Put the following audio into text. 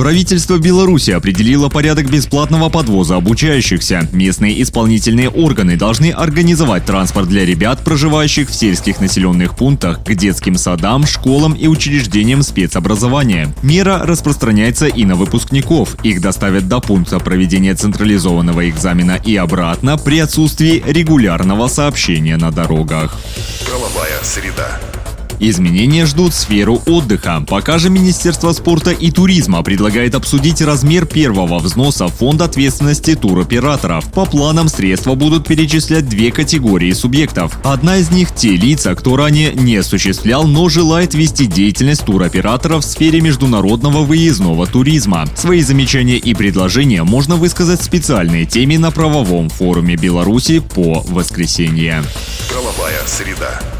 Правительство Беларуси определило порядок бесплатного подвоза обучающихся. Местные исполнительные органы должны организовать транспорт для ребят, проживающих в сельских населенных пунктах, к детским садам, школам и учреждениям спецобразования. Мера распространяется и на выпускников. Их доставят до пункта проведения централизованного экзамена и обратно при отсутствии регулярного сообщения на дорогах. Правовая среда. Изменения ждут сферу отдыха. Пока же Министерство спорта и туризма предлагает обсудить размер первого взноса в фонд ответственности туроператоров. По планам средства будут перечислять две категории субъектов. Одна из них – те лица, кто ранее не осуществлял, но желает вести деятельность туроператора в сфере международного выездного туризма. Свои замечания и предложения можно высказать в специальной теме на правовом форуме Беларуси по воскресенье. Правовая среда.